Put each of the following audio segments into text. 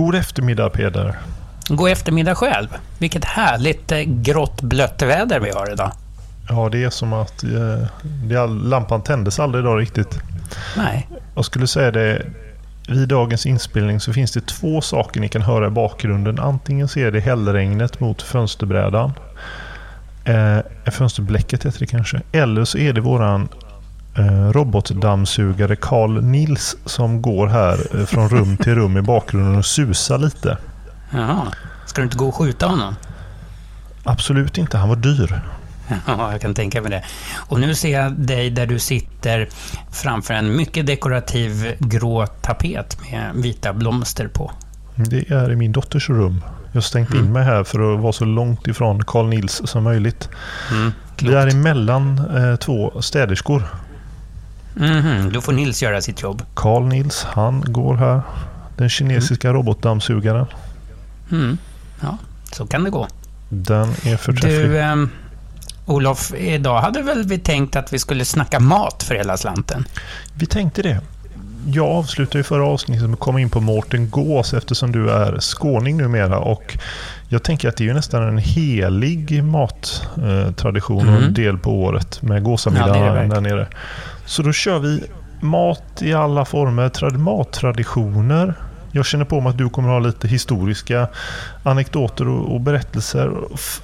God eftermiddag Peder. God eftermiddag själv. Vilket härligt eh, grått blött väder vi har idag. Ja, det är som att eh, lampan tändes aldrig idag riktigt. Nej. Jag skulle säga det, vid dagens inspelning så finns det två saker ni kan höra i bakgrunden. Antingen så är det hällregnet mot fönsterbrädan. Eh, fönsterblecket heter det kanske. Eller så är det våran robotdammsugare Carl Nils som går här eh, från rum till rum i bakgrunden och susar lite. Jaha. Ska du inte gå och skjuta honom? Absolut inte, han var dyr. Ja, jag kan tänka mig det. Och nu ser jag dig där du sitter framför en mycket dekorativ grå tapet med vita blomster på. Det är i min dotters rum. Jag har stängt in mig här för att vara så långt ifrån Carl Nils som möjligt. Mm, Vi är emellan eh, två städerskor. Mhm, då får Nils göra sitt jobb. Carl Nils, han går här. Den kinesiska robotdammsugaren. Mm. Ja, så kan det gå. Den är förträfflig. Du, ehm, Olof, idag hade väl vi tänkt att vi skulle snacka mat för hela slanten? Vi tänkte det. Jag avslutade ju förra avsnittet med att komma in på Mårten Gås eftersom du är skåning numera. Och jag tänker att det är nästan en helig mattradition och en Mm. del på året med Ja, det gåsamiddagen där nere. Så då kör vi mat i alla former, trad- mattraditioner. Jag känner på mig att du kommer ha lite historiska anekdoter och, och berättelser.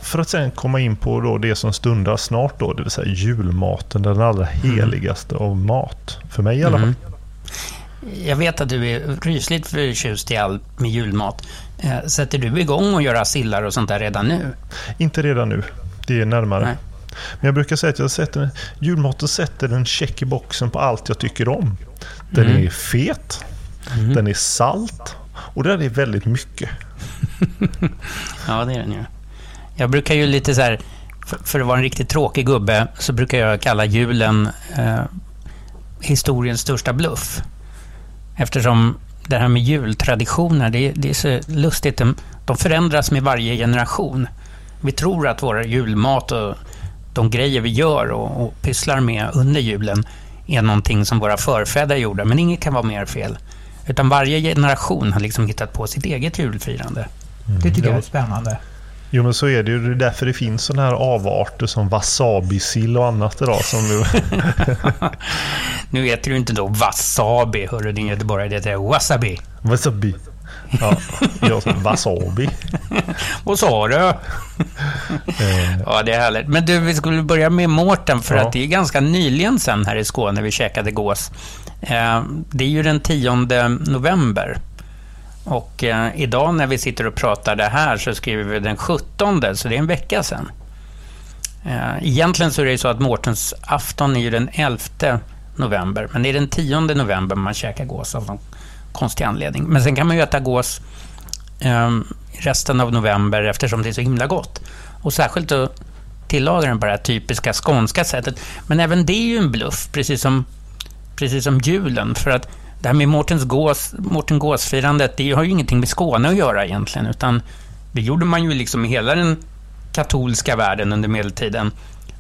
För att sen komma in på då det som stundar snart då, det vill säga julmaten, den allra heligaste av mat. För mig i alla fall. Mm. Jag vet att du är rysligt förtjust i allt med julmat. Eh, Sätter du igång och göra sillar och sånt där redan nu? Inte redan nu. Det är närmare. Nej. Men jag brukar säga att jag sätter, julmaten sätter en check i boxen på allt jag tycker om. Den Mm. är fet, den är salt och den är väldigt mycket. Ja, det är den ju. Jag brukar ju lite så här, för, att vara en riktigt tråkig gubbe, så brukar jag kalla julen eh, historiens största bluff. Eftersom det här med jultraditioner, det, är- det är så lustigt. De, de förändras med varje generation. Vi tror att våra julmat och de grejer vi gör och, och pysslar med under julen är någonting som våra förfäder gjorde, men inget kan vara mer fel. Utan varje generation har liksom hittat på sitt eget julfirande. Det tycker jag är spännande. Jo men så är det ju. Det är därför det finns sådana här avarter som wasabi-sill och annat idag. Som nu, Nu äter du inte då wasabi, hörru din göteborgare. Det heter wasabi. wasabi. Ja, jag sa wasabi. Vad sa du? Eh, Ja, det är härligt. Men du, vi skulle börja med Mårten, för Ja. att det är ganska nyligen sen här i Skåne vi käkade gås. Eh, Det är ju den 10 november. Och eh, idag när vi sitter och pratar det här så skriver vi den 17, så det är en vecka. Eh, Egentligen så är det ju så att Mårtens afton är ju den 11 november, men det är den 10 november man käkar gås av någon konstig anledning. Men sen kan man ju äta gås eh, resten av november eftersom det är så himla gott. Och särskilt att tillaga den på det här typiska skånska sättet. Men även det är ju en bluff, precis som, precis som julen. För att det här med Mårtens gås, Mårten Gås-firandet, det har ju ingenting med Skåne att göra egentligen. Utan det gjorde man ju liksom i hela den katolska världen under medeltiden.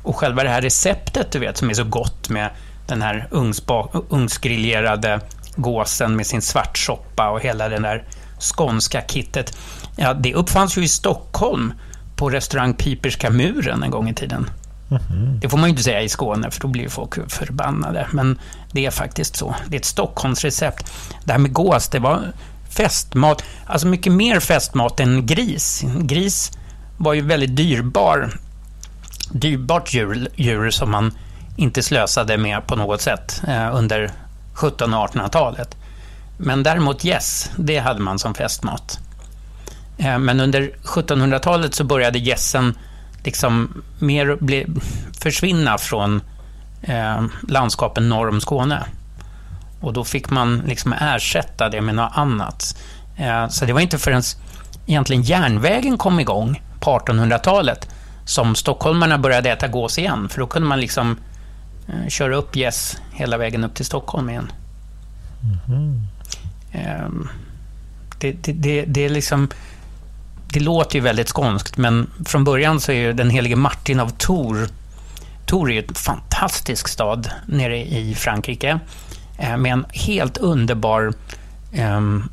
Och själva det här receptet, du vet, som är så gott med den här ugnsba- ugnsgriljerade gåsen med sin svartsoppa och hela den där skånska kittet. Ja, det uppfanns ju i Stockholm på restaurang Piperska muren en gång i tiden. Mm. Det får man ju inte säga i Skåne, för då blir folk förbannade. Men det är faktiskt så. Det är ett Stockholmsrecept. Det här med gås, det var festmat. Alltså mycket mer festmat än gris. Gris var ju väldigt dyrbar. Dyrbart djur, djur som man inte slösade med på något sätt eh, under 1700 och 1800-talet. Men däremot gäss, yes, det hade man som festmat. Eh, men under 1700-talet så började gässen liksom mer bli, försvinna från eh, landskapen norr om Skåne. Och då fick man liksom ersätta det med något annat. Eh, så det var inte förrän egentligen järnvägen kom igång på 1800-talet som stockholmarna började äta gås igen. För då kunde man liksom Eh, köra upp gäss hela vägen upp till Stockholm igen. Mm. Det, det, det, det, är liksom det låter ju väldigt skånskt, men från början så är ju den helige Martin av Tor, Tor är ju en fantastisk stad nere i Frankrike eh, med en helt underbar um,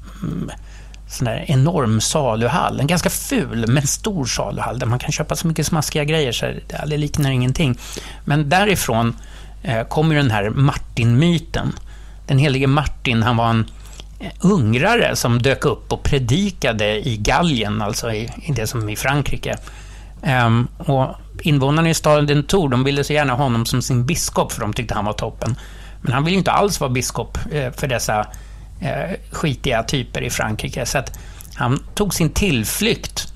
sån där enorm saluhall. En ganska ful men stor saluhall där man kan köpa så mycket smaskiga grejer så det liknar ingenting. Men därifrån eh, kommer den här Martin-myten. Den helige Martin, han var en eh, ungrare som dök upp och predikade i Gallien, alltså i, i det som är i Frankrike. Um, och invånarna i staden Tor, de ville så gärna ha honom som sin biskop, för de tyckte han var toppen. Men han ville inte alls vara biskop eh, för dessa eh, skitiga typer i Frankrike, så att han tog sin tillflykt,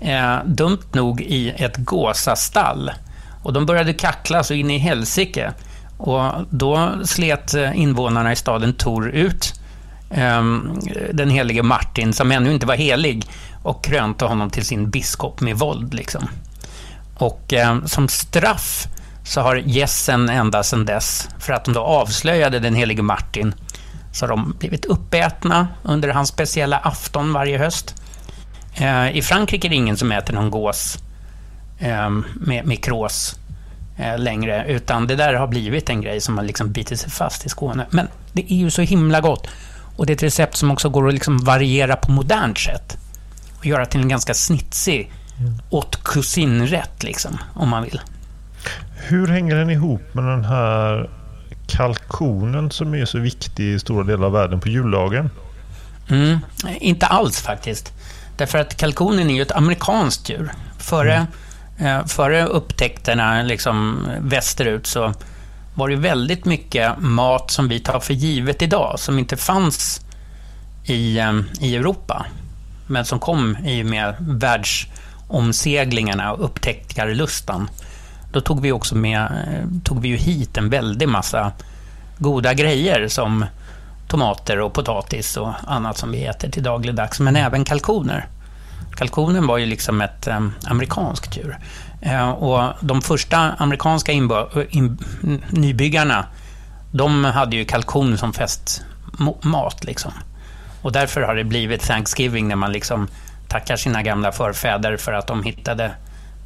eh, dumt nog, i ett gåsastall. Och de började kackla så in i helsike. Och då slet eh, invånarna i staden Tor ut eh, den helige Martin, som ännu inte var helig, och krönte honom till sin biskop med våld. Liksom. Och eh, som straff så har gässen ända sedan dess, för att de då avslöjade den helige Martin, så har de blivit uppätna under hans speciella afton varje höst. Eh, I Frankrike är det ingen som äter någon gås eh, med, med krås eh, längre, utan det där har blivit en grej som har liksom bitit sig fast i Skåne. Men det är ju så himla gott. Och det är ett recept som också går att liksom variera på modernt sätt. Och göra till en ganska snitsig mm. haute cuisine-rätt, liksom, om man vill. Hur hänger den ihop med den här kalkonen som är så viktig i stora delar av världen på juldagen? Mm, inte alls faktiskt. Därför att kalkonen är ju ett amerikanskt djur. Före, mm. eh, före upptäckterna liksom västerut så var det väldigt mycket mat som vi tar för givet idag, som inte fanns i, eh, i Europa, men som kom i och med världsomseglingarna och upptäckarlustan. Då tog vi också med, eh, tog vi ju hit en väldig massa goda grejer som tomater och potatis och annat som vi äter till dagligdags, men även kalkoner. Kalkonen var ju liksom ett eh, amerikanskt djur. Eh, och de första amerikanska eh, in, nybyggarna, de hade ju kalkon som festmat. Liksom. Och därför har det blivit Thanksgiving när man liksom tackar sina gamla förfäder för att de hittade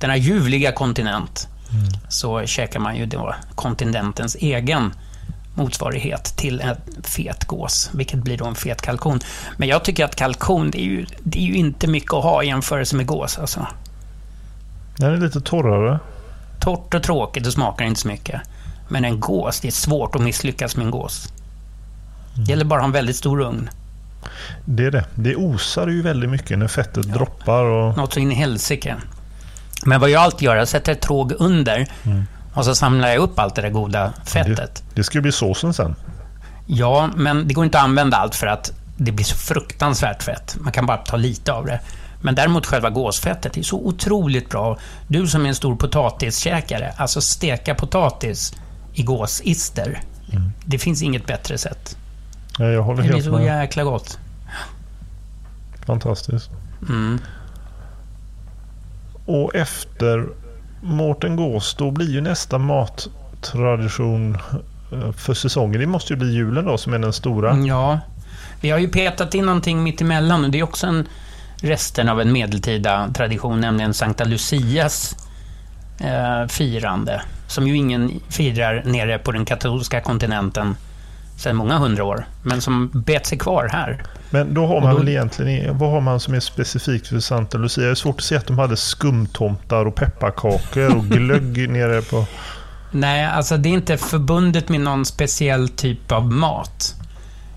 denna ljuvliga kontinent. Mm. Så käkar man ju då kontinentens egen motsvarighet till en fet gås, vilket blir då en fet kalkon. Men jag tycker att kalkon, det är ju, det är ju inte mycket att ha i jämförelse med gås. Alltså. Den är lite torrare. Torrt och tråkigt och smakar inte så mycket. Men en gås, det är svårt att misslyckas med en gås. Det gäller bara att ha en väldigt stor ugn. Det är det. Det osar ju väldigt mycket när fettet ja. droppar. Och... Något så in i helsike. Men vad jag alltid gör, jag sätter ett tråg under mm. och så samlar jag upp allt det där goda fettet. Det, det ska bli såsen sen. Ja, men det går inte att använda allt för att det blir så fruktansvärt fett. Man kan bara ta lite av det. Men däremot själva gåsfettet är så otroligt bra. Du som är en stor potatiskäkare, alltså steka potatis i gåsister. Mm. Det finns inget bättre sätt. Ja, jag håller det helt blir så jäkla gott. Fantastiskt. Mm. Och efter Mårten Gås, då blir ju nästa mattradition eh, för säsongen. Det måste ju bli julen då som är den stora. Mm, ja. Vi har ju petat in någonting mitt emellan och det är också en resten av en medeltida tradition, nämligen Sankta Lucias eh, firande. Som ju ingen firar nere på den katolska kontinenten sedan många hundra år, men som bet sig kvar här. Men då har man då- väl egentligen, vad har man som är specifikt för Santa Lucia? Det är svårt att se att de hade skumtomtar och pepparkakor och glögg nere på... Nej, alltså det är inte förbundet med någon speciell typ av mat.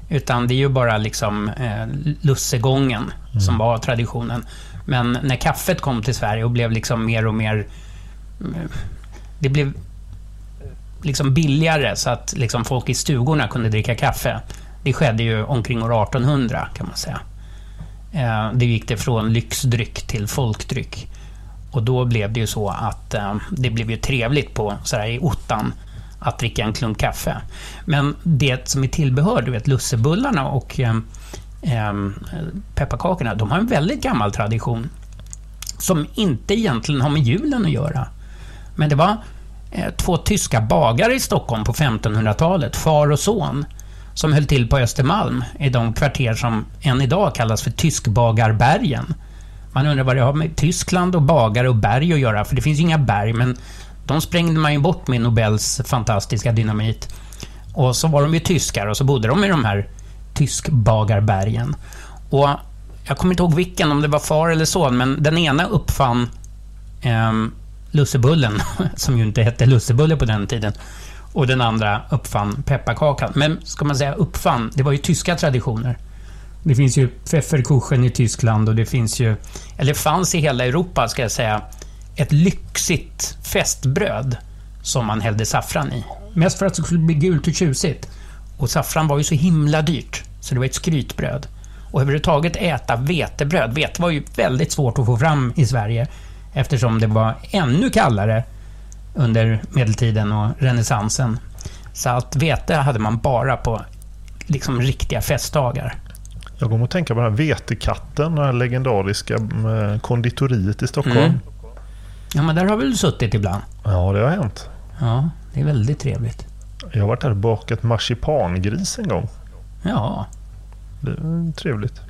Utan det är ju bara liksom eh, lussegången som var traditionen. Men när kaffet kom till Sverige och blev liksom mer och mer... mm, Det blev liksom billigare så att liksom folk i stugorna kunde dricka kaffe. Det skedde ju omkring år 1800 kan man säga. Eh, det gick det från lyxdryck till folkdryck. Och då blev det ju så att eh, det blev ju trevligt på sådär i ottan att dricka en klunk kaffe. Men det som är tillbehör, du vet lussebullarna och eh, eh, pepparkakorna, de har en väldigt gammal tradition som inte egentligen har med julen att göra. Men det var Eh, två tyska bagare i Stockholm på 1500-talet, far och son, som höll till på Östermalm i de kvarter som än idag kallas för Tyskbagarbergen. Man undrar vad det har med Tyskland och bagare och berg att göra, för det finns ju inga berg, men de sprängde man ju bort med Nobels fantastiska dynamit. Och så var de ju tyskar och så bodde de i de här Tyskbagarbergen. Och jag kommer inte ihåg vilken, om det var far eller son, men den ena uppfann ehm, lussebullen, som ju inte hette lussebulle på den tiden. Och den andra uppfann pepparkakan. Men ska man säga uppfann, det var ju tyska traditioner. Det finns ju Pfefferkuchen i Tyskland och det finns ju, eller fanns i hela Europa ska jag säga, ett lyxigt festbröd som man hällde saffran i. Mest för att det skulle bli gult och tjusigt. Och saffran var ju så himla dyrt, så det var ett skrytbröd. Och överhuvudtaget äta vetebröd. Vete var ju väldigt svårt att få fram i Sverige eftersom det var ännu kallare under medeltiden och renässansen. Så att vete hade man bara på liksom riktiga festdagar. Jag kommer att tänka på den här Vetekatten, det här legendariska eh, konditoriet i Stockholm. Mm. Ja, men där har vi väl suttit ibland. Ja, det har hänt. Ja, det är väldigt trevligt. Jag har varit där och bakat marsipangris en gång. Ja, Det är trevligt.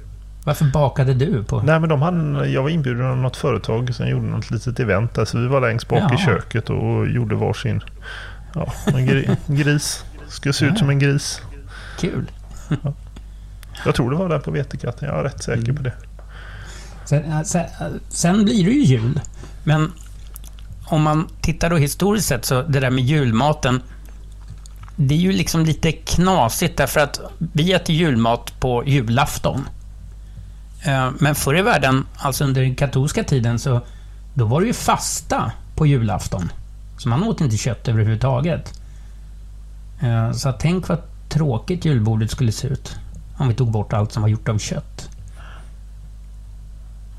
Varför bakade du på... Nej, men de hade, jag var inbjuden av något företag som gjorde något litet event där. Så vi var längst bak Ja. i köket och gjorde varsin ja, en gri, gris. Ska se ut som en gris. Kul. Jag tror det var där på Vetekatten. Jag är rätt säker Mm. på det. Sen, sen, sen blir det ju jul. Men om man tittar då historiskt sett så det där med julmaten. Det är ju liksom lite knasigt därför att vi äter julmat på julafton. Eh, men förr i världen, alltså under den katolska tiden, så då var det ju fasta på julafton. Så man åt inte kött överhuvudtaget. Eh, så tänk vad tråkigt julbordet skulle se ut om vi tog bort allt som var gjort av kött.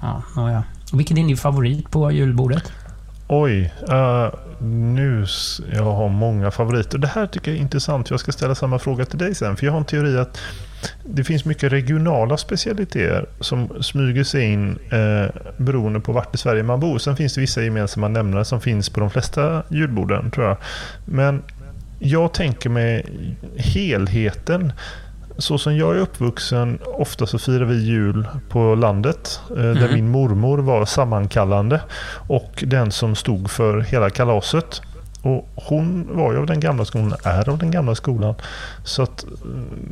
Ja, nåja. Vilken är din favorit på julbordet? Oj, Uh, nu... Jag har många favoriter. Det här tycker jag är intressant. Jag ska ställa samma fråga till dig sen. För jag har en teori att det finns mycket regionala specialiteter som smyger sig in eh, beroende på vart i Sverige man bor. Sen finns det vissa gemensamma nämnare som finns på de flesta julborden tror jag. Men jag tänker mig helheten. Så som jag är uppvuxen, ofta så firar vi jul på landet. Eh, där Mhm. min mormor var sammankallande. Och den som stod för hela kalaset. Och hon var ju av den gamla skolan, är av den gamla skolan. Så att eh,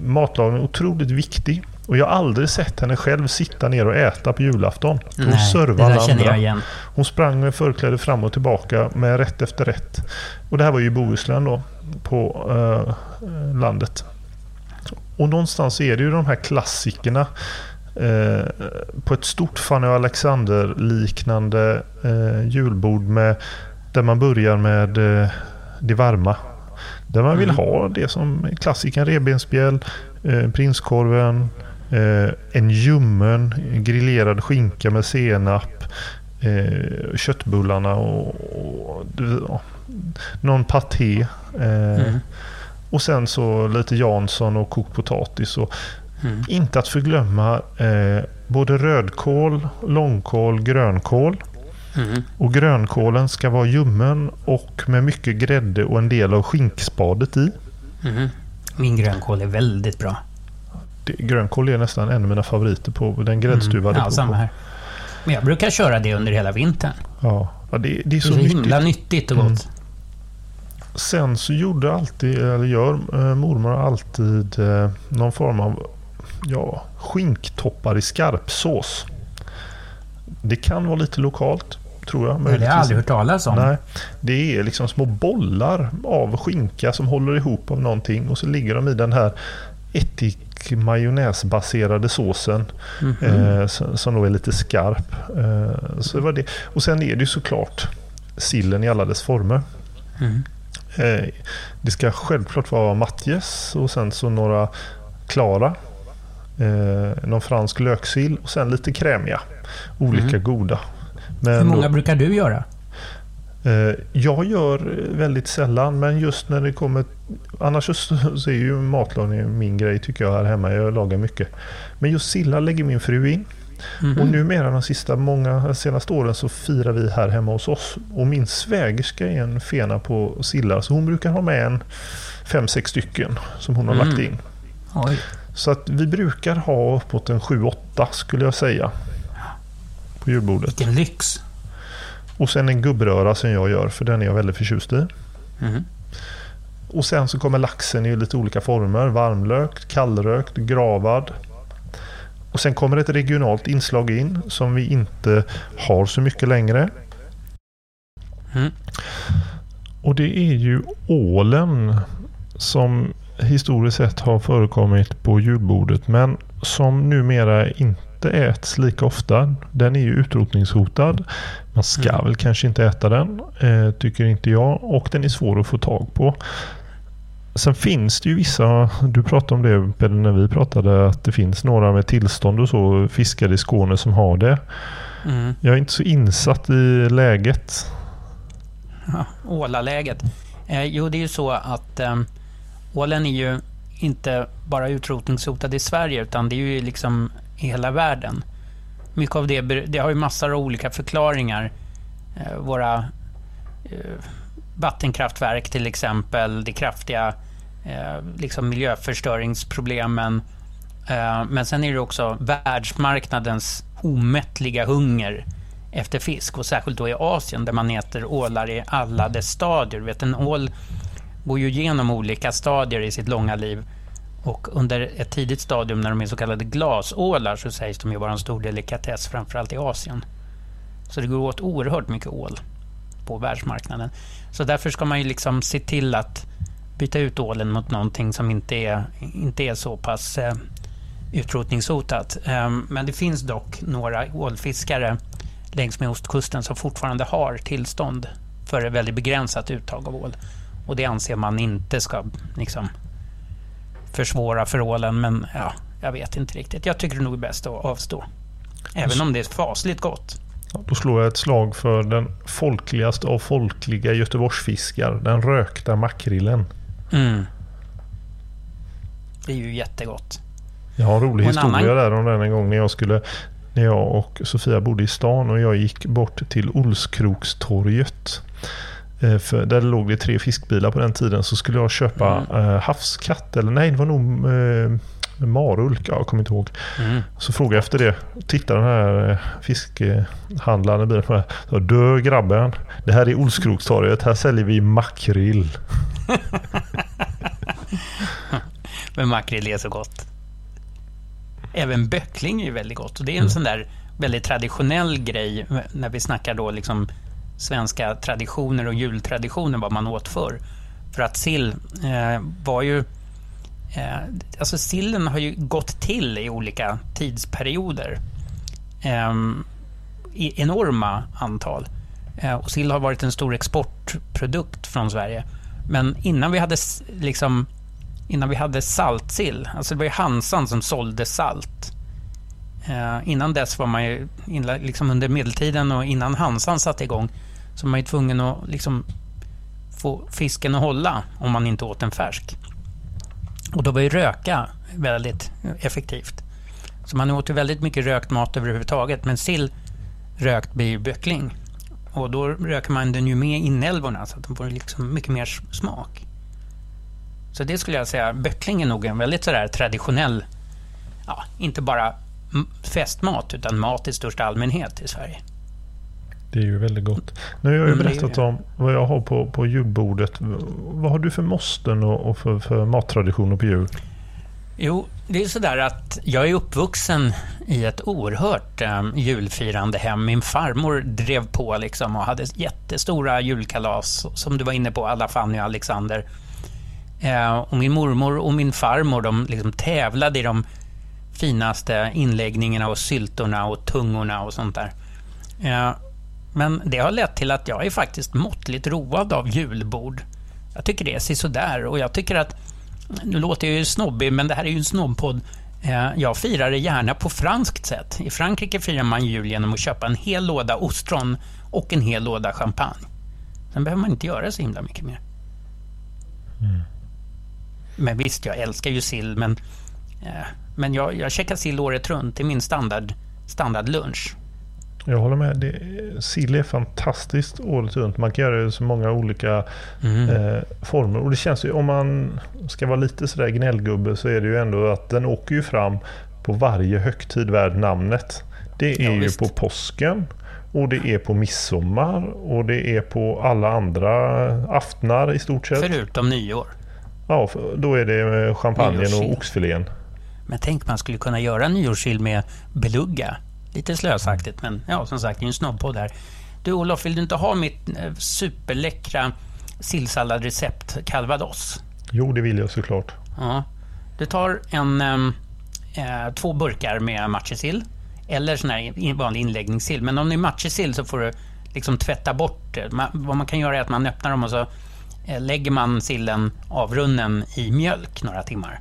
matlagning är otroligt viktig. Och jag har aldrig sett henne själv sitta ner och äta på julafton. Hon det servar där alla andra. igen. Hon sprang med förkläde fram och tillbaka med rätt efter rätt. Och det här var ju i Bohuslän då, på eh, landet. Och någonstans är det ju de här klassikerna eh, på ett stort Fanny och Alexander-liknande eh, julbord med, där man börjar med eh, det varma. Där man vill Mm. ha det som klassikern revbensspjäll, eh, prinskorven, eh, en ljummen grillerad skinka med senap, eh, köttbullarna och, och ja, någon paté. Eh, Mm. Och sen så lite Jansson och kokt potatis. Och Mm. inte att förglömma eh, både rödkål, långkål, grönkål. Mm. Och grönkålen ska vara ljummen och med mycket grädde och en del av skinkspadet i. Mm. Min grönkål är väldigt bra. Det, grönkål är nästan en av mina favoriter på den gräddstuvade. Ja, på- samma här. Men jag brukar köra det under hela vintern. Ja, ja det, det är Det är så så nyttigt. himla nyttigt och gott. Mm. Sen så gjorde alltid, eller gör eh, mormor alltid eh, någon form av ja, skinktoppar i skarpsås. Det kan vara lite lokalt, tror jag. Det har jag aldrig hört talas om. Nej, det är liksom små bollar av skinka som håller ihop av någonting och så ligger de i den här majonnäsbaserade såsen Mhm. eh, som, som då är lite skarp. Eh, så det var det. Och sen är det ju såklart sillen i alla dess former. Mm. Eh, det ska självklart vara matjes och sen så några klara. Eh, någon fransk löksill och sen lite krämiga. Olika goda. Men Mm. Hur många då- brukar du göra? Eh, Jag gör väldigt sällan, men just när det kommer... Annars så, så är ju matlagning min grej tycker jag här hemma. Jag lagar mycket. Men just sillar lägger min fru in. Mhm. Och numera de sista många, senaste åren så firar vi här hemma hos oss. Och min svägerska är en fena på sillar. Så hon brukar ha med en fem, sex stycken som hon har Mm. lagt in. Oj. Så att vi brukar ha uppåt en sju, åtta skulle jag säga. På julbordet. Vilken lyx. Och sen en gubbröra som jag gör, för den är jag väldigt förtjust i. Mhm. Och sen så kommer laxen i lite olika former. Varmlökt, kallrökt, gravad. Och sen kommer ett regionalt inslag in som vi inte har så mycket längre. Mm. Och det är ju ålen som historiskt sett har förekommit på julbordet men som numera inte äts lika ofta. Den är ju utrotningshotad. Man ska Mm. väl kanske inte äta den, eh, tycker inte jag. Och den är svår att få tag på. Sen finns det ju vissa, du pratade om det Peder när vi pratade, att det finns några med tillstånd och så fiskare i Skåne som har det. Mm. Jag är inte så insatt i läget. Ja, ålaläget. Eh, jo, det är ju så att eh, ålen är ju inte bara utrotningshotad i Sverige, utan det är ju liksom i hela världen. Mycket av det, det har ju massor av olika förklaringar. Eh, våra eh, vattenkraftverk till exempel, de kraftiga eh, liksom miljöförstöringsproblemen. Eh, men sen är det också världsmarknadens omättliga hunger efter fisk och särskilt då i Asien där man äter ålar i alla dess stadier. Vet, en ål går ju igenom olika stadier i sitt långa liv och under ett tidigt stadium när de är så kallade glasålar så sägs de ju vara en stor delikatess framförallt i Asien. Så det går åt oerhört mycket ål på världsmarknaden. Så därför ska man ju liksom se till att byta ut ålen mot någonting som inte är, inte är så pass eh, utrotningshotat. Ehm, men det finns dock några ålfiskare längs med ostkusten som fortfarande har tillstånd för ett väldigt begränsat uttag av ål. Och det anser man inte ska liksom, försvåra för ålen, men ja, jag vet inte riktigt. Jag tycker det nog är bäst att avstå. Även om det är fasligt gott. Då slår jag ett slag för den folkligaste av folkliga Göteborgsfiskar. Den rökta makrillen. Mm. Det är ju jättegott. Jag har en rolig en historia annan- där om den en gång när jag skulle när jag och Sofia bodde i stan och jag gick bort till Olskrokstorget. Eh, För där låg det tre fiskbilar på den tiden. Så skulle jag köpa eh, havskatt. Eller nej, det var nog eh, marulk. Ja, jag kommer inte ihåg. Mm. Så frågade jag efter det. Tittade den här eh, fiskhandlaren i bilen på mig. Så, Du grabben, det här är Olskrokstorget. Här säljer vi makrill. Men makrill är så gott. Även böckling är ju väldigt gott. Och det är en sån där väldigt traditionell grej när vi snackar då liksom svenska traditioner och jultraditioner, vad man åt förr. För att sill eh, var ju... Eh, alltså sillen har ju gått till i olika tidsperioder. Eh, I enorma antal. Eh, och sill har varit en stor exportprodukt från Sverige. Men innan vi hade liksom innan vi hade saltsill. Alltså det var ju Hansan som sålde salt. Eh, innan dess var man ju, liksom under medeltiden och innan Hansan satte igång, så var man ju tvungen att liksom få fisken att hålla om man inte åt den färsk. Och då var ju röka väldigt effektivt. Så man åt ju väldigt mycket rökt mat överhuvudtaget, men sill rökt blir ju böckling. Och då röker man den ju med inälvorna så att de får liksom mycket mer smak. Så det skulle jag säga, böckling är nog en väldigt sådär traditionell, ja, inte bara festmat, utan mat i största allmänhet i Sverige. Det är ju väldigt gott. Nu har jag ju Mm, berättat om vad jag har på, på julbordet. Vad har du för måsten och, och för, för mattraditioner på jul? Jo, det är sådär att jag är uppvuxen i ett oerhört eh, julfirande hem. Min farmor drev på liksom och hade jättestora julkalas, som du var inne på, alla Fanny och Alexander. Eh, och min mormor och min farmor, de liksom tävlade i de finaste inläggningarna och syltorna och tungorna och sånt där. Eh, men det har lett till att jag är faktiskt måttligt road av julbord. Jag tycker det är sådär och jag tycker att nu låter jag ju snobbig, men det här är ju en snobbpodd. Eh, Jag firar det gärna på franskt sätt. I Frankrike firar man jul genom att köpa en hel låda ostron och en hel låda champagne. Sen behöver man inte göra så himla mycket mer. Men visst, jag älskar ju sill, men, eh, men jag, jag käkar sill året runt. Det är min standard, standardlunch. Jag håller med. Det, sill är fantastiskt året runt. Man kan göra det i så många olika eh, former. Och det känns ju, om man ska vara lite sådär gnällgubbe så är det ju ändå att den åker ju fram på varje högtid värd namnet. Det är Ja, ju visst. på påsken och det är på midsommar och det är på alla andra aftnar i stort sett. Förutom nyår. Ja, då är det eh, champagnen och oxfilén. Men tänk man skulle kunna göra nyårssill med beluga. Lite slösaktigt, men ja, som sagt, det är en snobbpodd här. Du Olof, vill du inte ha mitt eh, superläckra sillsalladrecept calvados? Jo, det vill jag såklart. Ja. Du tar en, ehm, eh, två burkar med matjessill eller sån här vanlig inläggningssill. Men om det är matjessill så får du liksom tvätta bort det. Man, vad man kan göra är att man öppnar dem och så eh, lägger man sillen avrunnen i mjölk några timmar.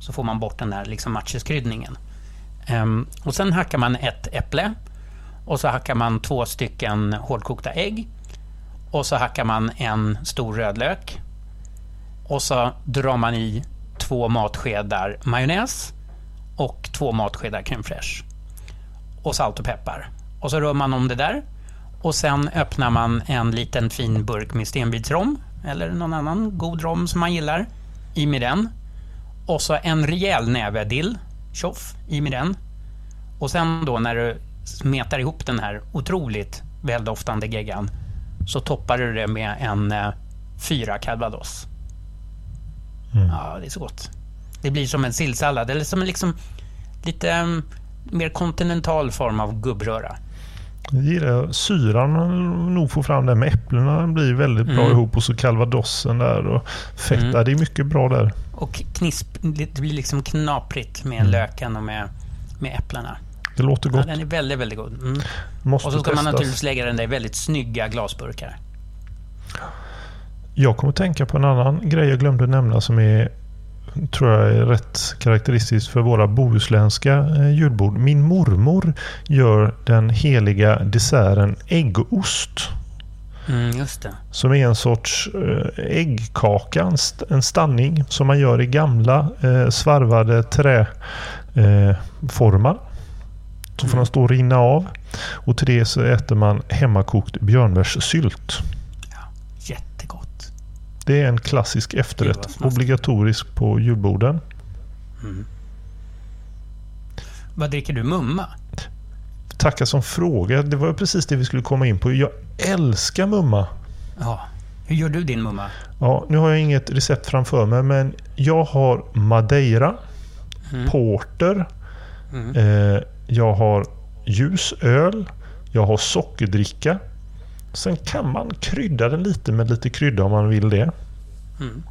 Så får man bort den där liksom matjeskryddningen. Ehm, och sen hackar man ett äpple och så hackar man två stycken hårdkokta ägg. Och så hackar man en stor rödlök och så drar man i två matskedar majonnäs och två matskedar crème fraîche. Och salt och peppar. Och så rör man om det där. Och sen öppnar man en liten fin burk med stenbitsrom eller någon annan god rom som man gillar. I med den. Och så en rejäl näve dill, tjoff, i med den. Och sen då när du smetar ihop den här otroligt väldoftande geggan så toppar du det med en eh, fyra calvados. Ja, det är så gott. Det blir som en sillsallad, eller som en liksom lite mm, mer kontinental form av gubbröra. Jag gillar syran man nog får fram där med äpplena blir väldigt bra Mm. ihop och så calvadosen där och fetta. Mm. Det är mycket bra där. Och knisp, det blir liksom knaprigt med löken och med, med äpplena. Det låter Ja, gott. den är väldigt, väldigt god. Mm. Måste Och så ska man testas. naturligtvis lägga den där i väldigt snygga glasburkar. Jag kommer att tänka på en annan grej jag glömde nämna som är tror jag är rätt karaktäristiskt för våra bohuslänska eh, julbord. Min mormor gör den heliga desserten äggost. Mm. Som är en sorts eh, äggkaka, en, st- en stanning som man gör i gamla eh, svarvade träformar. Formar. så får den stå och rinna av. Och till det så äter man hemmakokt björnbärssylt. Det är en klassisk efterrätt. Obligatorisk på julborden. Vad dricker du? Mumma? Tacka som fråga. Det var precis det vi skulle komma in på. Jag älskar mumma. Ja. Hur gör du din mumma? Ja, nu har jag inget recept framför mig men jag har madeira, porter, Mm. eh, jag har ljus öl, jag har sockerdricka. Sen kan man krydda den lite med lite krydda om man vill det. Mm.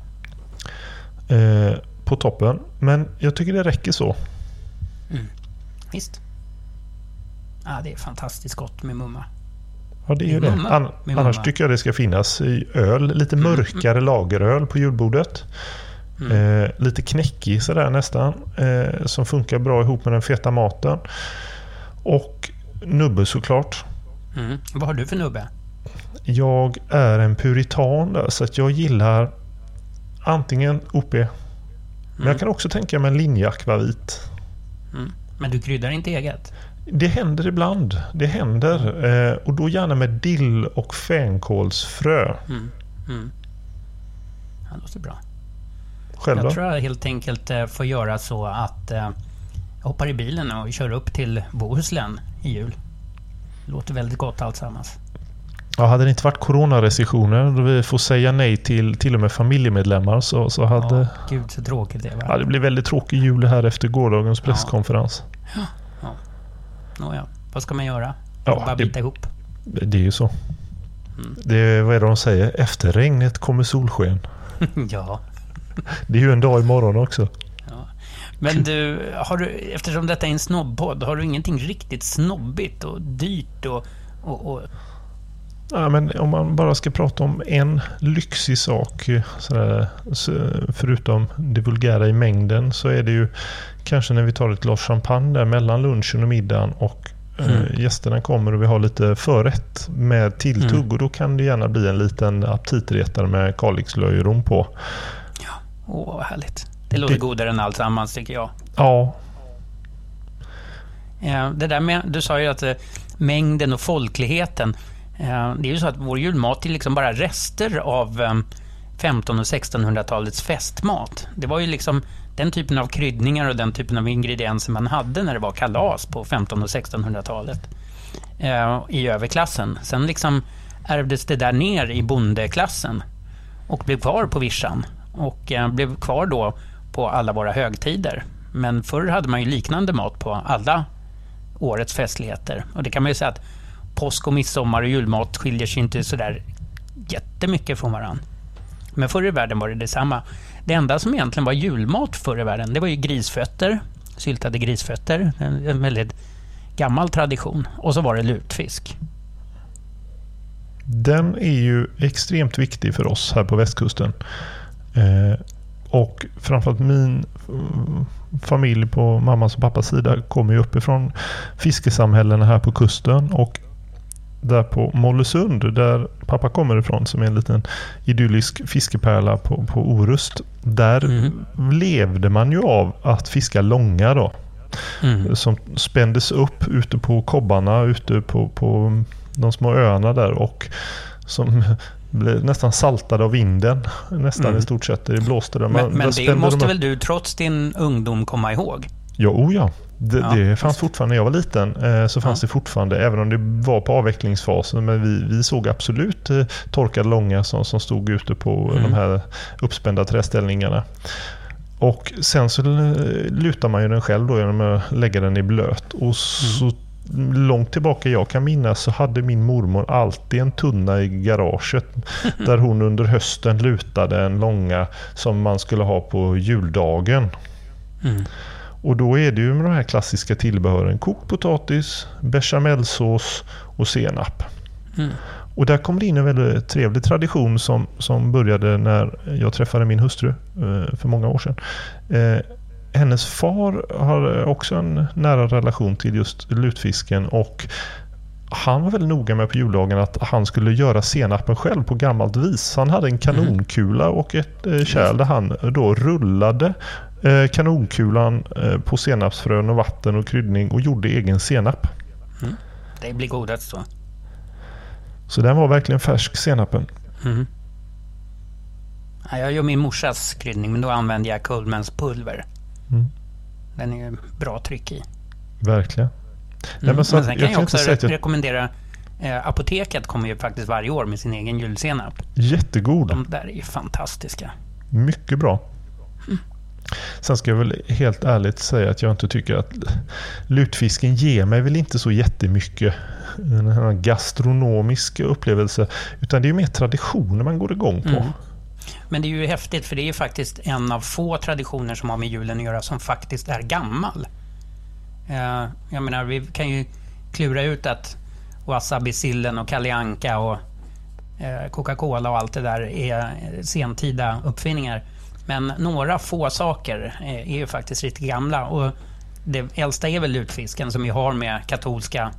Eh, på toppen. Men jag tycker det räcker så. Visst. Ja, det är fantastiskt gott med mumma. Ja, det är ju det. An- Med annars mumma. tycker jag det ska finnas i öl. Lite mörkare lageröl på julbordet. Eh, lite knäckig sådär nästan. Eh, som funkar bra ihop med den feta maten. Och nubbe såklart. Mm. Vad har du för nubbe? Jag är en puritan där, så att jag gillar antingen OP. Men jag kan också tänka mig en linjeakvavit. Mm. Men du kryddar inte eget? Det händer ibland. Det händer. Eh, och då gärna med dill och fänkålsfrö. Mm. Mm. Ja, det låter bra. Själv då? Jag tror jag helt enkelt eh, får göra så att eh, jag hoppar i bilen och kör upp till Bohuslän i jul. låter väldigt gott alltsammans. Ja, hade det inte varit coronarestriktioner då vi får säga nej till till och med familjemedlemmar så, så hade... Ja, gud så tråkigt det var. Ja, det blev väldigt tråkig jul här efter gårdagens presskonferens. Nåja, vad ska man göra? Ja, Bara det- bita ihop. Det är ju så. Mm. Det är, vad är det de säger? Efter regnet kommer solsken. ja. Det är ju en dag imorgon också. Men du, har du, eftersom detta är en snobbpodd, har du ingenting riktigt snobbigt och dyrt och, och, och Ja, men om man bara ska prata om en lyxig sak, eh, sådär, så- förutom det vulgära i mängden, så är det ju kanske när vi tar ett glas champagne där mellan lunchen och middagen och eh, Mm. gästerna kommer och vi har lite förrätt med tilltugg Mm. och då kan det gärna bli en liten aptitretare med Kalixlöjrom på. Åh, vad härligt. Det låter Det- godare än alltsammans, tycker jag. Ja, Eh, Det där med, du sa ju att mängden och folkligheten. Eh, det är ju så att vår julmat är liksom bara rester av eh, 1500 och 1600-talets festmat. Det var ju liksom den typen av kryddningar och den typen av ingredienser man hade när det var kalas på 1500 och 1600-talet eh, i överklassen. Sen liksom ärvdes det där ner i bondeklassen och blev kvar på vischan och eh, blev kvar då på alla våra högtider. Men förr hade man ju liknande mat på alla årets festligheter. Och det kan man ju säga att påsk och midsommar och julmat skiljer sig inte sådär jättemycket från varandra. Men förr i världen var det detsamma. Det enda som egentligen var julmat förr i världen, det var ju grisfötter, syltade grisfötter, en, en väldigt gammal tradition. Och så var det lutfisk. Den är ju extremt viktig för oss här på västkusten. Eh, och framförallt min familj på mammas och pappas sida kommer ju uppifrån fiskesamhällena här på kusten. Och där på Mollösund, där pappa kommer ifrån, som är en liten idyllisk fiskepärla på, på Orust. Där Mm. levde man ju av att fiska långa då Mm. som spändes upp ute på kobbarna ute på, på de små öarna där och som blev nästan saltade av vinden. Nästan Mm. i stort sett. Det blåste där. Men, Man- men det måste de väl du trots din ungdom komma ihåg? Ja, oh ja. Det, Ja. det fanns fortfarande när jag var liten. Eh, så fanns Ja. det fortfarande, även om det var på avvecklingsfasen. Men vi, vi såg absolut eh, torkade långa som, som stod ute på Mm. de här uppspända träställningarna. Och sen så eh, lutar man ju den själv då genom att lägga den i blöt. Och så långt tillbaka jag kan minnas så hade min mormor alltid en tunna i garaget. där hon under hösten lutade en långa som man skulle ha på juldagen. Mm. Och då är det ju med de här klassiska tillbehören kokt potatis, bechamelsås och senap. Mm. Och där kom det in en väldigt trevlig tradition som, som började när jag träffade min hustru eh, för många år sedan. Eh, hennes far har också en nära relation till just lutfisken och han var väldigt noga med på juldagen att han skulle göra senapen själv på gammalt vis. Han hade en kanonkula och ett eh, kärl där han då rullade kanonkulan eh, på senapsfrön och vatten och kryddning och gjorde egen senap. Det blir godast så. Så den var verkligen färsk senapen. Mm. Ja, jag gör min morsas kryddning, men då använder jag Kullmans pulver. Mm. Den är ju bra tryck i. Verkligen. Mm. men så men sen jag kan jag också att jag- rekommendera eh, Apoteket kommer ju faktiskt varje år med sin egen julsenap. Jättegod. De där är ju fantastiska. Mycket bra. Sen ska jag väl helt ärligt säga att jag inte tycker att lutfisken ger mig väl inte så jättemycket en gastronomisk upplevelse. Utan det är mer traditioner man går igång på. Mm. Men det är ju häftigt för det är ju faktiskt en av få traditioner som har med julen att göra som faktiskt är gammal. Eh, jag menar, vi kan ju klura ut att wasabi-sillen och Kalle Anka och eh, Coca-Cola och allt det där är sentida uppfinningar. Men några få saker eh, är ju faktiskt riktigt gamla. Och det äldsta är väl lutfisken som vi har med katolska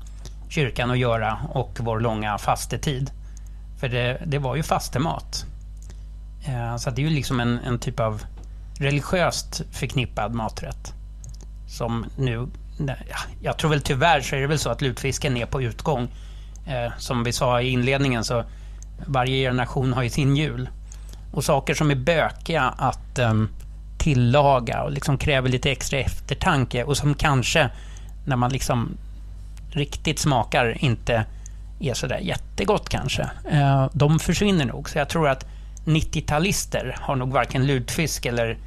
kyrkan att göra och vår långa fastetid. För det, det var ju fastemat. Eh, så det är ju liksom en, en typ av religiöst förknippad maträtt. Som nu... Jag tror väl tyvärr så är det väl så att lutfisken är på utgång. Eh, som vi sa i inledningen så varje generation har ju sin jul. Och saker som är bökiga att ehm, tillaga och liksom kräver lite extra eftertanke och som kanske när man liksom riktigt smakar inte är sådär jättegott kanske. Eh, de försvinner nog. Så jag tror att 90-talister har nog varken lutfisk eller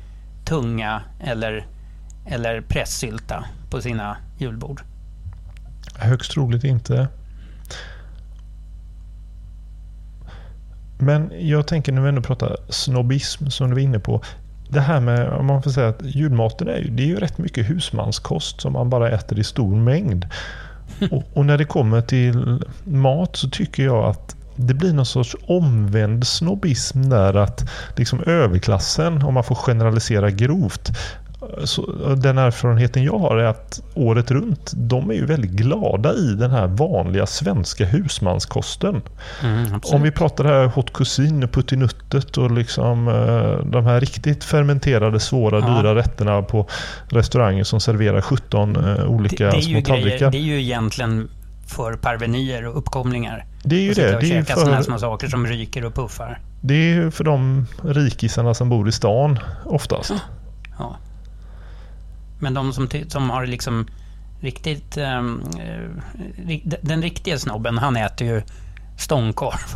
tunga eller, eller pressylta på sina julbord. Högst troligt inte. Men jag tänker när vi ändå pratar snobbism som du var inne på. Det här med, om man får säga att julmaten är ju, det är ju rätt mycket husmanskost som man bara äter i stor mängd. Och, och när det kommer till mat så tycker jag att det blir någon sorts omvänd snobbism där att liksom överklassen, om man får generalisera grovt, så den erfarenheten jag har är att året runt, de är ju väldigt glada i den här vanliga svenska husmanskosten. Mm, Om vi pratar här hot cuisine, puttinuttet och liksom eh, de här riktigt fermenterade svåra Ja. dyra rätterna på restauranger som serverar 17 eh, olika det, det, är små ju tallrikar. det är ju egentligen för parvenyer och uppkomlingar. Det är ju Och det. och Det är ju käka sådana för, små saker som ryker och puffar. det är ju för de rikisarna som bor i stan oftast. Ja. Men de som, som har liksom riktigt... eh, ri- den riktiga snobben, han äter ju stångkorv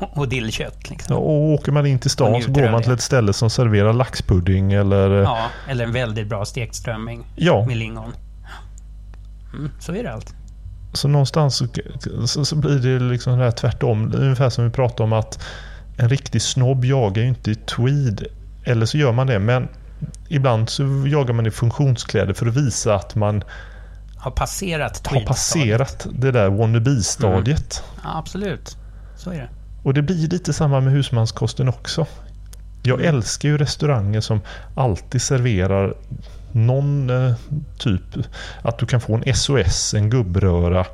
och, och dillkött. Liksom. Ja, Och åker man in till stan så går man till ett ställe som serverar laxpudding eller... Ja, eller en väldigt bra stekt strömming Ja, med lingon. Mm, så är det allt. så någonstans så, så, så blir det liksom det här tvärtom. Ungefär som vi pratade om att en riktig snobb jagar ju inte i tweed. Eller så gör man det, men ibland så jagar man i funktionskläder för att visa att man Har passerat har passerat det där wannabe-stadiet. Ja, absolut. Så är det. Och det blir lite samma med husmanskosten också. Jag Mm. älskar ju restauranger som alltid serverar någon eh, typ, att du kan få en SOS, en gubbröra,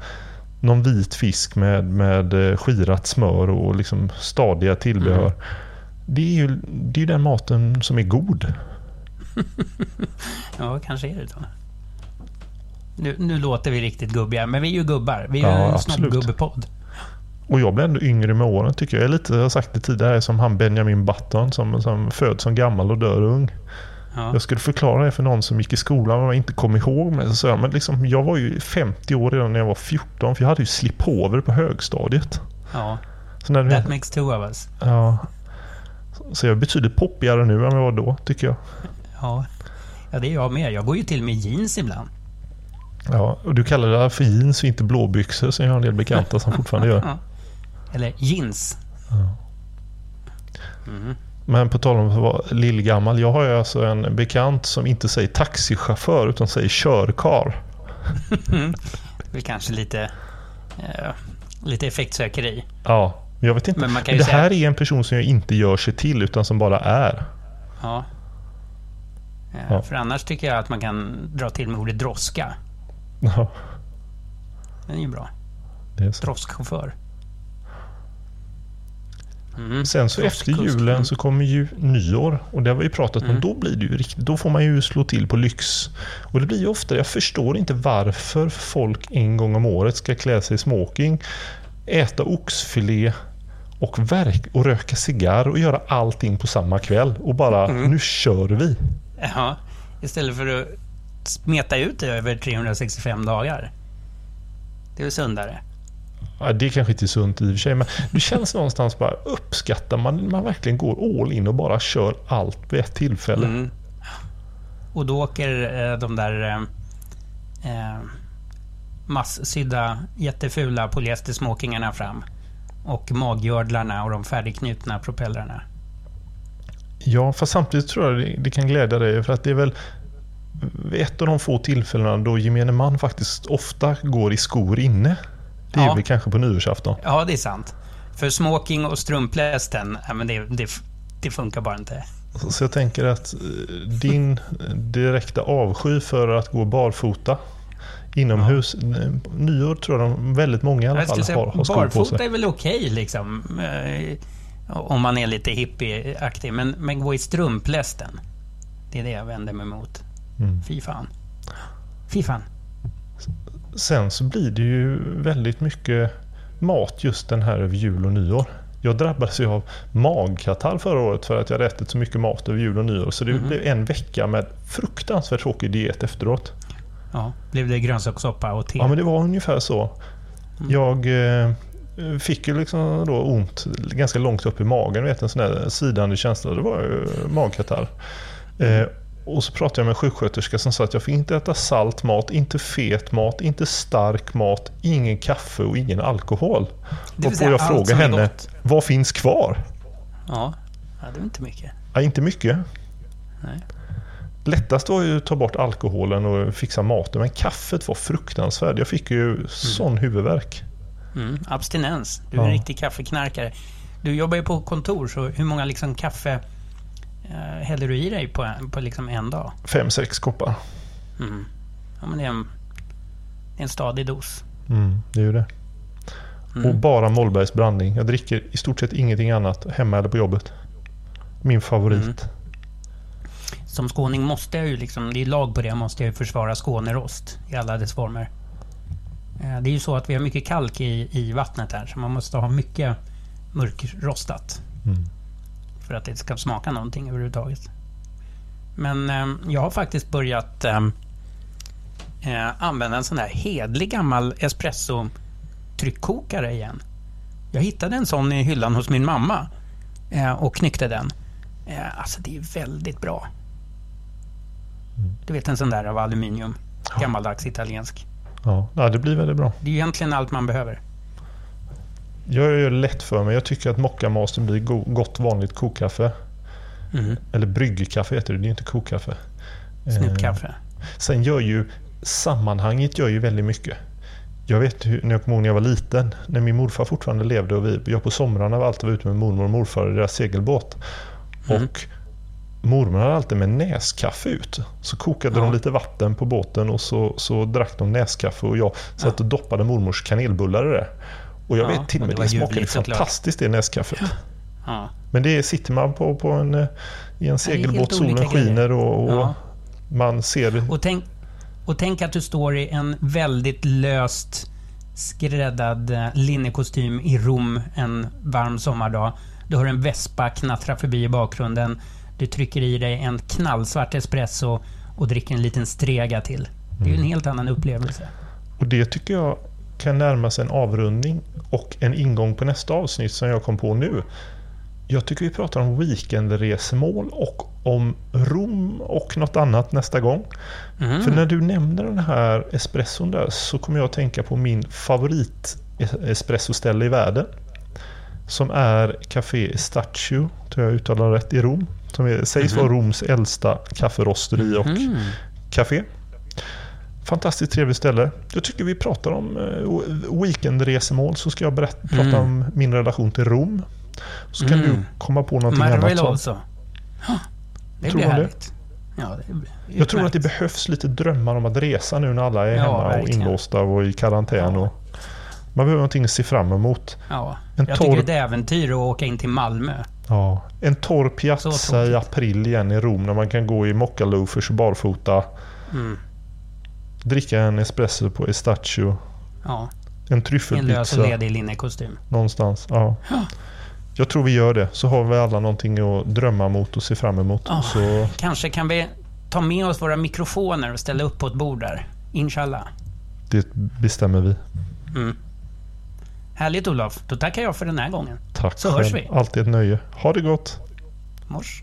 någon vit fisk med, med eh, skirat smör och liksom stadiga tillbehör. Mm. Det är ju det är den maten som är god. Ja, kanske är det då. Nu, nu låter vi riktigt gubbiga, men vi är ju gubbar. Vi är Ja, en snobbgubbepodd. Och jag blir ändå yngre med åren tycker jag. Jag är lite, jag har sagt det tidigare, som han Benjamin Button som, som föds som gammal och dör ung. Ja. Jag skulle förklara det för någon som gick i skolan och inte kom ihåg mig. Så sa jag, men liksom, jag var ju 50 år redan när jag var 14 för jag hade ju slipover på högstadiet. ja, Så, när, that makes two of us. ja, så jag är betydligt poppigare nu än vad jag var då tycker jag. Ja. ja, det är jag med. Jag går ju till med jeans ibland. Ja, och du kallar det för jeans och inte blåbyxor som jag har en del bekanta som fortfarande gör. Ja. Eller jeans. Mm. Men på tal om att vara lillgammal. Jag har ju alltså en bekant som inte säger taxichaufför utan säger körkar. Det är kanske lite, eh, lite effektsökeri. Ja, jag vet inte. Men ju det säga- här är en person som jag inte gör sig till utan som bara är. Ja. Eh, Ja. För annars tycker jag att man kan dra till med ordet droska. Ja, Den är ju bra. det är så. Droskkchaufför. Mm. Sen så efter julen så kommer ju nyår och det har vi pratat om. Mm. Då blir det ju riktigt, då får man ju slå till på lyx. Och det blir ju ofta, jag förstår inte varför folk en gång om året ska klä sig i smoking, äta oxfilé och, verk, och röka cigarr och göra allting på samma kväll och bara Mm. nu kör vi. Ja, istället för att smeta ut det över 365 dagar. Det är väl sundare. Ja, det är kanske inte är sunt i och för sig men det känns någonstans bara uppskattar man man verkligen går all in och bara kör allt vid ett tillfälle. Mm. Och då åker eh, de där eh, eh, massydda, jättefula polyestersmokingarna fram. Och magjördlarna och de färdigknutna propellrarna. Ja, fast samtidigt tror jag det, det kan glädja dig för att det är väl ett av de få tillfällena då gemene man faktiskt ofta går i skor inne. Det är Ja. väl kanske på nyårsafton. Ja, det är sant. För smoking och strumplästen, ja, men det, det, det funkar bara inte. Så, jag tänker att eh, din direkta avsky för att gå barfota inomhus. eh, Nyår tror jag de, väldigt många i alla fall säga, har, har skor på barfota sig. är väl okej liksom. Om man är lite hippieaktig. Men, men gå i strumplästen. Det är det jag vänder mig mot. Mm. Fy fan. Fy fan. Sen så blir det ju väldigt mycket mat just den här över jul och nyår. Jag drabbades ju av magkatarr förra året för att jag hade ätit så mycket mat över jul och nyår. Så det Mhm. blev en vecka med fruktansvärt tråkig diet efteråt. Ja. Blev det grönsakssoppa och te? Ja, men det var ungefär så. Jag eh, fick ju liksom då ont ganska långt upp i magen. Vet, en sån där svidande känsla. Det var ju magkatarr. Eh, och så pratade jag med en sjuksköterska som sa att jag fick inte äta salt mat, inte fet mat, inte stark mat, ingen kaffe och ingen alkohol. Och säga jag frågade henne, gott. vad finns kvar? Ja, det är inte mycket. Ja, inte mycket. Nej. Lättast var ju att ta bort alkoholen och fixa maten, men kaffet var fruktansvärt. Jag fick ju sån huvudvärk. Mm, abstinens. Du är en Ja. riktig kaffeknarkare. Du jobbar ju på kontor, så hur många liksom kaffe eh, häller du i dig på, på liksom en dag? Fem, sex koppar. Mm. Ja, men det är en, en stadig dos. Mm, det är ju det. Mm. Och bara Mollbergs blandning. Jag dricker i stort sett ingenting annat hemma eller på jobbet. Min favorit. Mm. Som skåning måste jag ju liksom, det är lag på det, måste jag ju försvara Skånerost i alla dess former. Eh, Det är ju så att vi har mycket kalk i, i vattnet här, så man måste ha mycket mörkrostat. Mm. För att det ska smaka någonting överhuvudtaget. Men eh, jag har faktiskt börjat eh, eh, använda en sån här hedlig gammal espresso-tryckkokare igen. Jag hittade en sån i hyllan hos min mamma eh, och knyckte den. Eh, alltså det är väldigt bra. Du vet en sån där av aluminium. Gammaldags italiensk. Ja. ja, det blir väldigt bra. Det är egentligen allt man behöver. Jag gör det lätt för mig. Jag tycker att Mocca Master blir go- gott vanligt kokkaffe. Mm. Eller bryggkaffe heter det, det är inte kokkaffe. Eh, Snippkaffe. Sen gör ju sammanhanget gör ju väldigt mycket. Jag vet hur, när jag kommer ihåg när jag var liten, när min morfar fortfarande levde och vi, jag på somrarna var alltid ute med mormor och morfar i deras segelbåt. Mm. Och mormor hade alltid med näskaffe ut. Så kokade Ja. de lite vatten på båten och så, så drack de näskaffe och jag satt och doppade mormors kanelbullar i det. Och jag Ja, vet till och med det det, smakade fantastiskt det näskaffet. Ja. Men det sitter man på, på en, eh, i en segelbåt, solen skiner och, och Ja. man ser Och tänk, och tänk att du står i en väldigt löst skräddad eh, linnekostym i Rom en varm sommardag. Du hör en vespa knattra förbi i bakgrunden. Du trycker i dig en knallsvart espresso och dricker en liten strega till. Det är ju en helt annan upplevelse. Och det tycker jag kan närma sig en avrundning och en ingång på nästa avsnitt som jag kom på nu. Jag tycker vi pratar om weekendresmål och om Rom och något annat nästa gång. Mm. För när du nämner den här espresson där så kommer jag att tänka på min favorit espressoställe i världen. Som är Café Estaccio, tror jag uttalar rätt, i Rom. Som är, sägs vara Roms äldsta kafferosteri och Mm. café. Fantastiskt trevligt ställe. Jag tycker vi pratar om eh, weekendresemål så ska jag berätta, prata Mm. om min relation till Rom. Så kan Mm. du komma på någonting annat. Som, Marveloso. Ja, Det Tror blir du det? härligt. Ja, det blir jag tror att det behövs lite drömmar om att resa nu när alla är Ja, hemma och verkligen. inlåsta och i karantän. Ja. Och man behöver någonting att se fram emot. Ja, En jag torr- tycker det är ett äventyr att åka in till Malmö. Ja, en torr piazza i april igen i Rom när man kan gå i mockaloafers och barfota. Mm. Dricka en espresso på Estaccio. Ja, En i en lös och tryffelpizza ledig linnekostym. någonstans. Ja. Jag tror vi gör det. Så har vi alla någonting att drömma mot och se fram emot. Ja. Så Kanske kan vi ta med oss våra mikrofoner och ställa upp på ett bord där. Inshallah. det bestämmer vi. Mm. Härligt Olof. Då tackar jag för den här gången. Tack Så hörs själv. vi. Alltid ett nöje. Ha det gott. Mors.